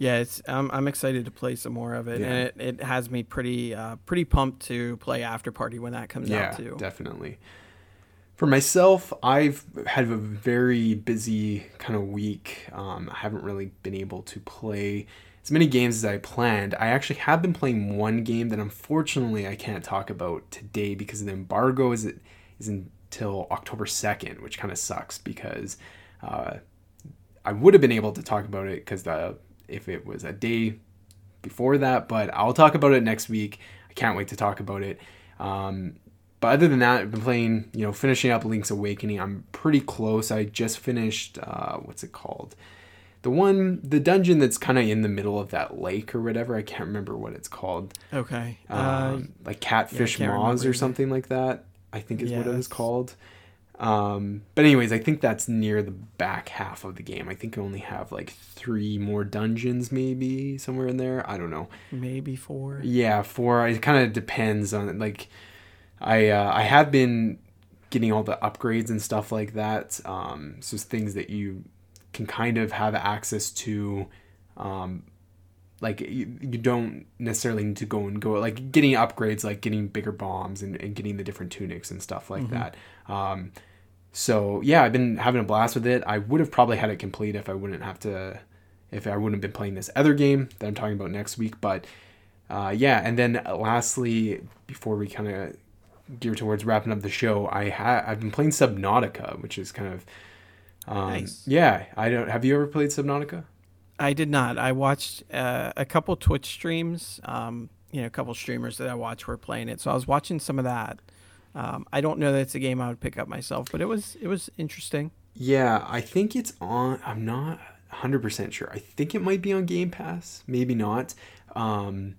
Yeah, it's I'm I'm excited to play some more of it, Yeah. and it, it has me pretty uh, pretty pumped to play Afterparty when that comes yeah, out too. definitely. For myself, I've had a very busy kind of week. Um, I haven't really been able to play as many games as I planned. I actually have been playing one game that unfortunately I can't talk about today because the embargo is is until October second, which kind of sucks because uh, I would have been able to talk about it because the if it was a day before that, but I'll talk about it next week. I can't wait to talk about it. Um, but other than that, I've been playing, you know, finishing up Link's Awakening. I'm pretty close. I just finished, uh, what's it called? The one, the dungeon that's kind of in the middle of that lake or whatever. I can't remember what it's called. Okay. Um, uh, like Catfish can't Maws or something like that. I think is what it Yes. is called. Um, but anyways, I think that's near the back half of the game. I think I only have like three more dungeons, maybe somewhere in there. I don't know. maybe four. Yeah, four. It kind of depends on like, I uh, I have been getting all the upgrades and stuff like that. Um, so things that you can kind of have access to. Um, like you, you don't necessarily need to go and go like getting upgrades, like getting bigger bombs and, and getting the different tunics and stuff like that. Um, so yeah, I've been having a blast with it. I would have probably had it complete if I wouldn't have to, if I wouldn't have been playing this other game that I'm talking about next week. But uh, yeah, and then lastly, before we kind of gear towards wrapping up the show, I ha- I've been playing Subnautica, which is kind of Um, Nice. Yeah, I don't. Have you ever played Subnautica? I did not. I watched uh, a couple Twitch streams. Um, you know, a couple streamers that I watch were playing it, so I was watching some of that. Um, I don't know that it's a game I would pick up myself, but it was it was interesting. Yeah, I think it's on. I'm not 100% sure. I think it might be on Game Pass, maybe not. Um,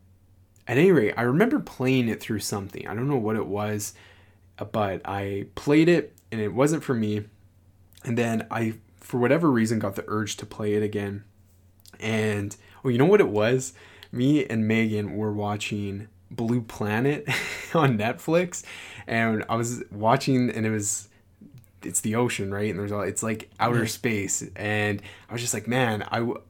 at any rate, I remember playing it through something. I don't know what it was, uh, but I played it and it wasn't for me. And then I, for whatever reason, got the urge to play it again. And, oh, you know what it was? Me and Megan were watching Blue Planet on Netflix. And I was watching, and it was it's the ocean, right? And there's all it's like outer space, and I was just like, man, I w-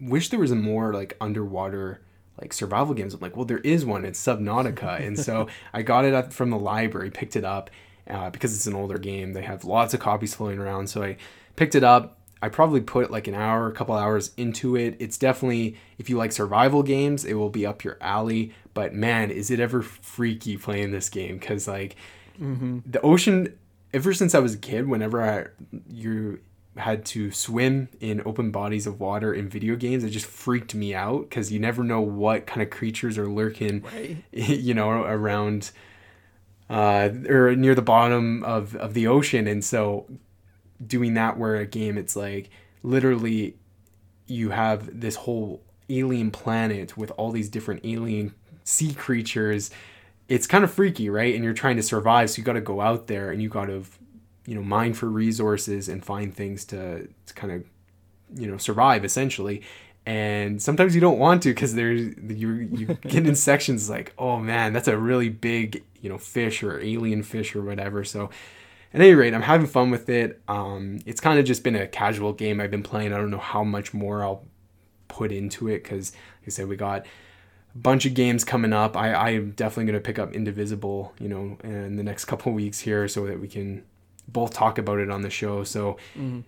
wish there was a more like underwater like survival games. I'm like, well, there is one. It's Subnautica, and so I got it up from the library, picked it up uh, because it's an older game. They have lots of copies floating around, so I picked it up. I probably put like an hour, a couple hours into it. It's definitely, if you like survival games, it will be up your alley. But man, is it ever freaky playing this game? Because like the ocean ever since I was a kid, whenever I you had to swim in open bodies of water in video games, it just freaked me out because you never know what kind of creatures are lurking, Right. you know, around uh, or near the bottom of, of the ocean. And so doing that where a game it's like literally you have this whole alien planet with all these different alien sea creatures. It's kind of freaky right? And you're trying to survive so you got to go out there and you got to you know mine for resources and find things to, to kind of you know survive essentially. And sometimes you don't want to because there's you you get in sections like oh man that's a really big you know fish or alien fish or whatever. So at any rate i'm having fun with it. Um, it's kind of just been a casual game i've been playing. I don't know how much more i'll put into it because like i said we got a bunch of games coming up. I i'm definitely going to pick up indivisible you know in the next couple weeks here so that we can both talk about it on the show. So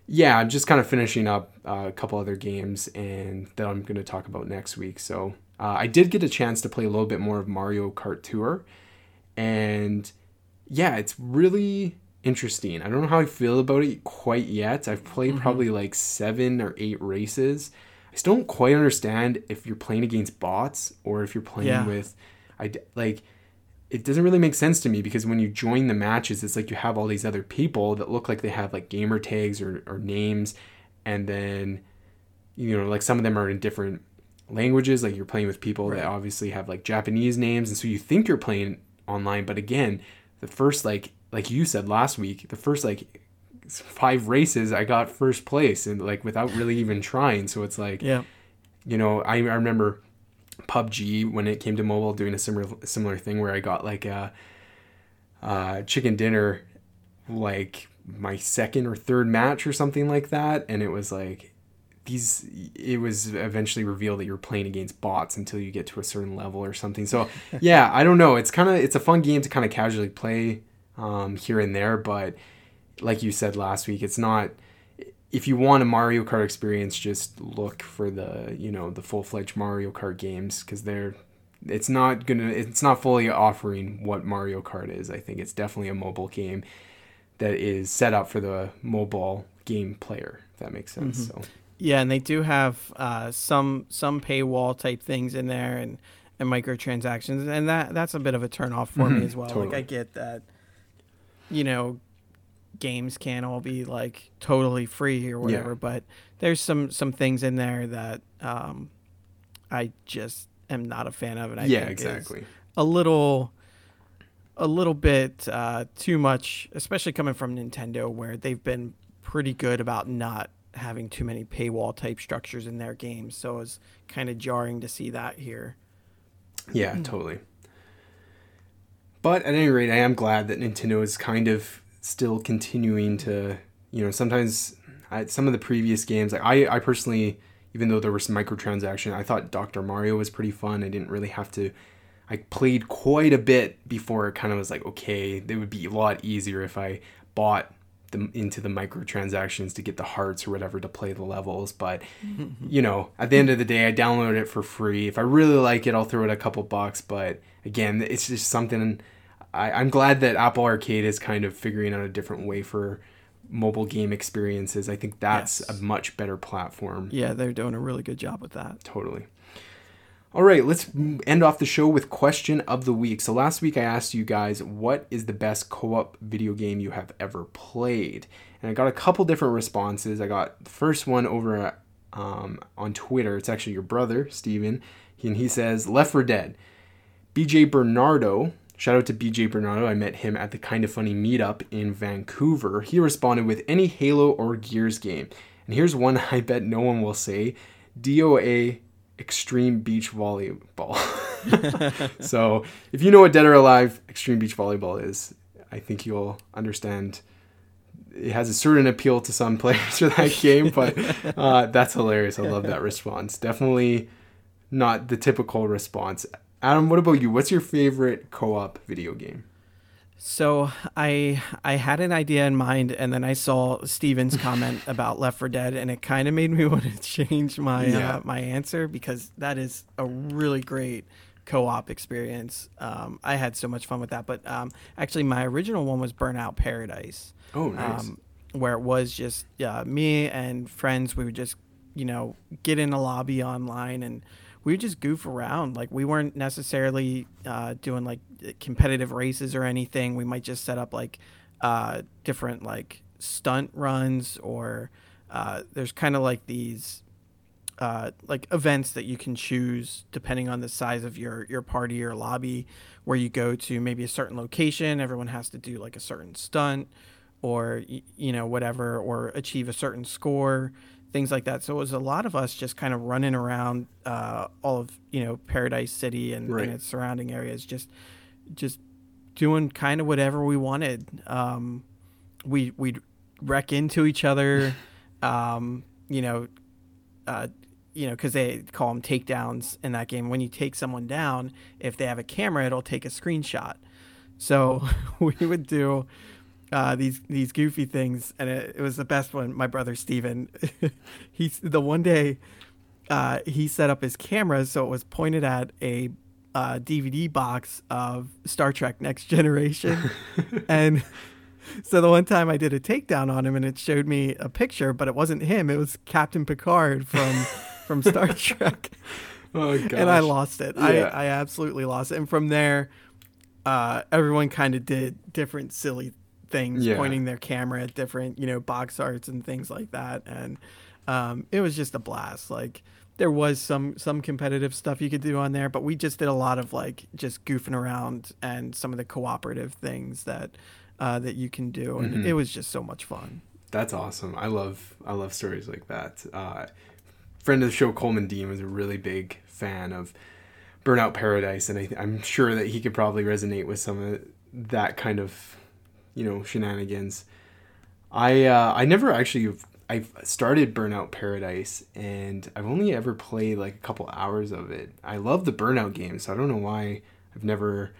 yeah i'm just kind of finishing up uh, a couple other games and that i'm going to talk about next week. So uh, i did get a chance to play a little bit more of mario kart tour. And yeah it's really interesting. I don't know how i feel about it quite yet. I've played mm-hmm. probably like seven or eight races. I still don't quite understand if you're playing against bots or if you're playing Yeah. with I like it doesn't really make sense to me because when you join the matches it's like you have all these other people that look like they have like gamer tags or, or names and then you know like some of them are in different languages. Like you're playing with people that obviously have like japanese names and so you think you're playing online but again the first like like you said last week the first like five races i got first place and like without really even trying. So it's like Yeah. you know I, I remember PUBG when it came to mobile doing a similar similar thing where I got like a, uh chicken dinner like my second or third match or something like that. And it was like these it was eventually revealed that you're playing against bots until you get to a certain level or something. So yeah i don't know. It's kind of it's a fun game to kind of casually play um, here and there but like you said last week it's not if you want a Mario Kart experience, just look for the you know the full fledged Mario Kart games because they're it's not gonna it's not fully offering what Mario Kart is. I think it's definitely a mobile game that is set up for the mobile game player. If that makes sense. So Yeah, and they do have uh, some some paywall type things in there and, and microtransactions, and that that's a bit of a turnoff for me Mhm, as well. Like. I get that, you know, games can't all be like totally free or whatever, but there's some some things in there that um, I just am not a fan of, and I yeah, think exactly. a little a little bit uh, too much, especially coming from Nintendo, where they've been pretty good about not having too many paywall type structures in their games. So it's kind of jarring to see that here. Yeah, totally. But at any rate, I am glad that Nintendo is kind of still continuing to, you know, sometimes some of the previous games, like I, I personally, even though there were some microtransaction, I thought Dr. Mario was pretty fun. I didn't really have to. I played quite a bit before it kind of was like, okay, it would be a lot easier if I bought them into the microtransactions to get the hearts or whatever to play the levels. But mm-hmm. you know, at the end of the day, I download it for free. If I really like it, I'll throw it a couple bucks. But again, it's just something. I, I'm glad that Apple Arcade is kind of figuring out a different way for mobile game experiences. I think that's Yes. a much better platform. Yeah, they're doing a really good job with that. Totally. All right, let's end off the show with question of the week. So last week I asked you guys what is the best co-op video game you have ever played, and I got a couple different responses. I got the first one over um, on Twitter. It's actually your brother Steven, and he says Left 4 Dead. BJ Bernardo, shout out to BJ Bernardo. I met him at the Kind of Funny meetup in Vancouver. He responded with any Halo or Gears game. And here's one I bet no one will say DOA Extreme Beach Volleyball. so if you know what Dead or Alive Extreme Beach Volleyball is, I think you'll understand. It has a certain appeal to some players for that game, but uh, that's hilarious. I love that response. Definitely not the typical response. Adam, what about you? What's your favorite co-op video game? So I I had an idea in mind, and then I saw Steven's comment about Left 4 Dead, and it kind of made me want to change my Yeah. uh, my answer because that is a really great co-op experience. Um, I had so much fun with that. But um, actually, my original one was Burnout Paradise. Oh, nice. um, where it was just uh, me and friends. We would just, you know, get in a lobby online and we would just goof around. Like we weren't necessarily uh, doing like competitive races or anything. We might just set up like uh, different like stunt runs or uh, there's kind of like these uh, like events that you can choose depending on the size of your your party or lobby where you go to maybe a certain location everyone has to do like a certain stunt or you know whatever or achieve a certain score things like that so it was a lot of us just kind of running around uh, all of you know paradise city and, Right. and its surrounding areas just just doing kind of whatever we wanted um, we we'd wreck into each other um, you know uh, you know, because they call them takedowns in that game. When you take someone down, if they have a camera, it'll take a screenshot. So we would do uh, these these goofy things, and it, it was the best one. My brother Steven, he's the one day uh, he set up his camera so it was pointed at a uh, DVD box of Star Trek Next Generation, and so the one time I did a takedown on him, and it showed me a picture, but it wasn't him. It was Captain Picard from from Star Trek, oh and I lost it. Yeah. I I absolutely lost it. And from there, uh, everyone kind of did different silly things, Yeah. pointing their camera at different you know box arts and things like that, and um, it was just a blast. Like there was some some competitive stuff you could do on there, but we just did a lot of like just goofing around and some of the cooperative things that uh, that you can do, and Mhm. it was just so much fun. That's awesome. I love I love stories like that. Uh, friend of the show Coleman Dean was a really big fan of Burnout Paradise, and I, I'm sure that he could probably resonate with some of that kind of you know shenanigans. I uh, I never actually I started Burnout Paradise, and I've only ever played like a couple hours of it. I love the Burnout games, so I don't know why I've never.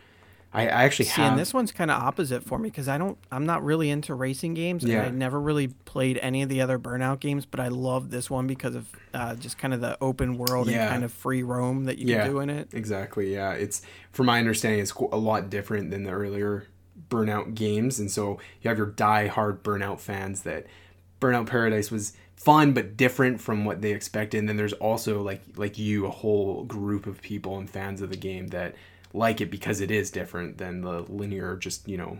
I, I actually See, have. and this one's kind of opposite for me because I don't, I'm not really into racing games, Yeah. and I never really played any of the other Burnout games. But I love this one because of uh, just kind of the open world Yeah. and kind of free roam that you Yeah. can do in it. Exactly. Yeah, it's from my understanding, it's a lot different than the earlier Burnout games, and so you have your die-hard Burnout fans that Burnout Paradise was fun but different from what they expected. And then there's also like like you, a whole group of people and fans of the game that like it because it is different than the linear, just you know,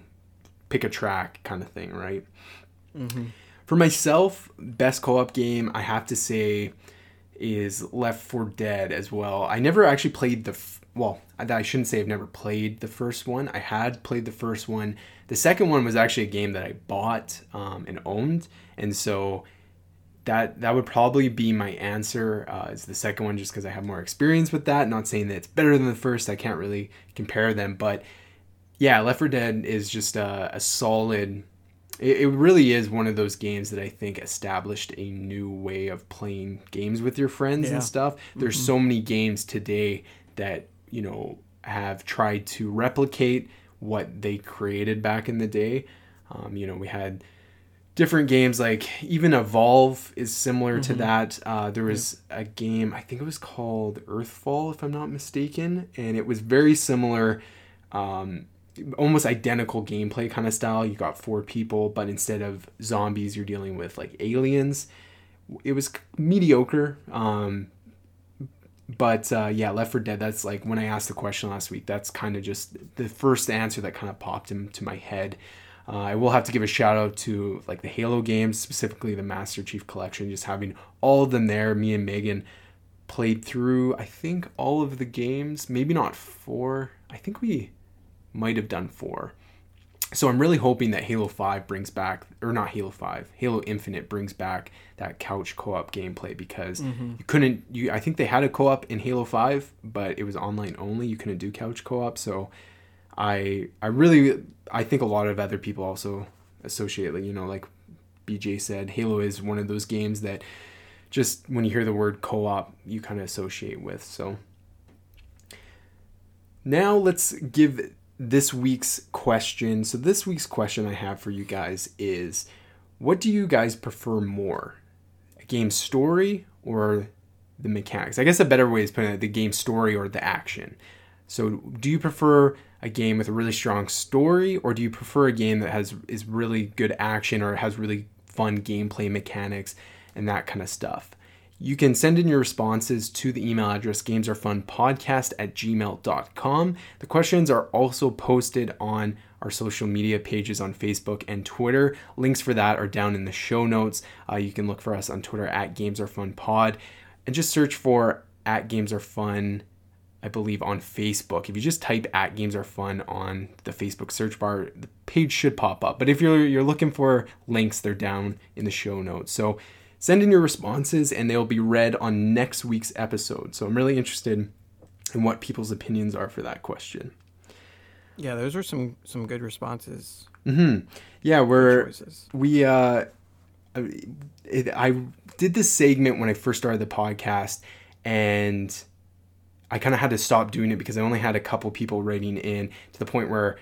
pick a track kind of thing, right? Mm-hmm. For myself, best co-op game I have to say is Left 4 Dead as well. I never actually played the f- well, I, shouldn't say I've never played the first one. I had played the first one. The second one was actually a game that I bought um, and owned, and so that that would probably be my answer. Uh, is the second one just because I have more experience with that. Not saying that it's better than the first. I can't really compare them, but yeah, Left 4 Dead is just a, a solid. It, it really is one of those games that I think established a new way of playing games with your friends Yeah. and stuff. There's so many games today that you know have tried to replicate what they created back in the day. Um, you know, we had different games like even Evolve is similar to that. Uh, there was a game I think it was called Earthfall, if I'm not mistaken, and it was very similar. Um, almost identical gameplay kind of style. You got four people, but instead of zombies, you're dealing with like aliens. It was mediocre. Um, but uh, yeah, Left 4 Dead. That's like when I asked the question last week. That's kind of just the first answer that kind of popped into my head. Uh, I will have to give a shout out to like the Halo games, specifically the Master Chief Collection, just having all of them there. Me and Megan played through, I think, all of the games. Maybe not four. I think we might have done four. So I'm really hoping that Halo 5 brings back, or not Halo 5, Halo Infinite brings back that couch co-op gameplay because mm-hmm. you couldn't. You I think they had a co-op in Halo 5, but it was online only. You couldn't do couch co-op. So I I really I think a lot of other people also associate, like you know, like BJ said, Halo is one of those games that just when you hear the word co-op, you kind of associate with. So now let's give this week's question. So, this week's question I have for you guys is what do you guys prefer more? A game story or the mechanics? I guess a better way is putting it the game story or the action. So, do you prefer a game with a really strong story or do you prefer a game that has is really good action or has really fun gameplay mechanics and that kind of stuff? You can send in your responses to the email address gamesarefunpodcast at gmail.com. The questions are also posted on our social media pages on Facebook and Twitter. Links for that are down in the show notes. Uh, you can look for us on Twitter at GamesAreFunPod and just search for at GamesAreFun. I believe on Facebook. If you just type at Games Are Fun on the Facebook search bar, the page should pop up. But if you're you're looking for links, they're down in the show notes. So Send in your responses and they'll be read on next week's episode. So I'm really interested in what people's opinions are for that question. Yeah, those are some some good responses. Mm-hmm. Yeah, we're we uh, it, I did this segment when I first started the podcast, and I kind of had to stop doing it because I only had a couple people writing in to the point where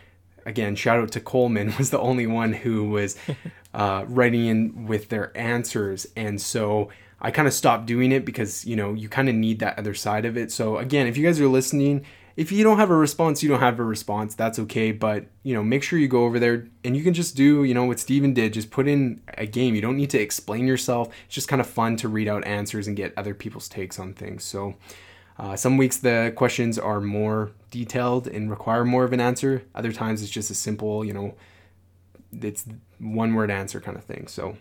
again, shout out to Coleman, was the only one who was uh, writing in with their answers. And so I kind of stopped doing it because, you know, you kind of need that other side of it. So again, if you guys are listening, if you don't have a response, you don't have a response. That's okay. But, you know, make sure you go over there and you can just do, you know, what Steven did. Just put in a game. You don't need to explain yourself. It's just kind of fun to read out answers and get other people's takes on things. So, uh, some weeks the questions are more detailed and require more of an answer. Other times it's just a simple, you know, it's one word answer kind of thing. So,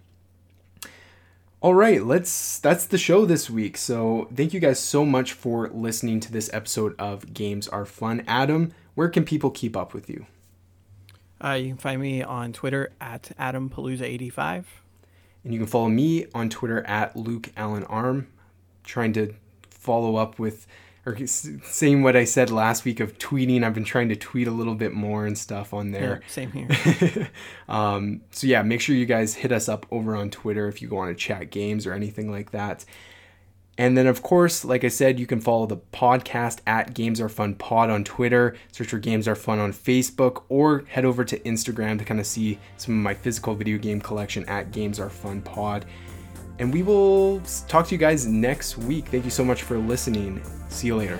all right, let's. That's the show this week. So thank you guys so much for listening to this episode of Games Are Fun. Adam, where can people keep up with you? Uh, you can find me on Twitter at AdamPalooza85. And you can follow me on Twitter at Luke Allen Arm. Trying to follow up with or saying what I said last week of tweeting. I've been trying to tweet a little bit more and stuff on there. Yeah, same here. um, so yeah, make sure you guys hit us up over on Twitter if you want to chat games or anything like that. And then, of course, like I said, you can follow the podcast at Games Are Fun Pod on Twitter, search for Games Are Fun on Facebook, or head over to Instagram to kind of see some of my physical video game collection at Games Are Fun Pod. And we will talk to you guys next week. Thank you so much for listening. See you later.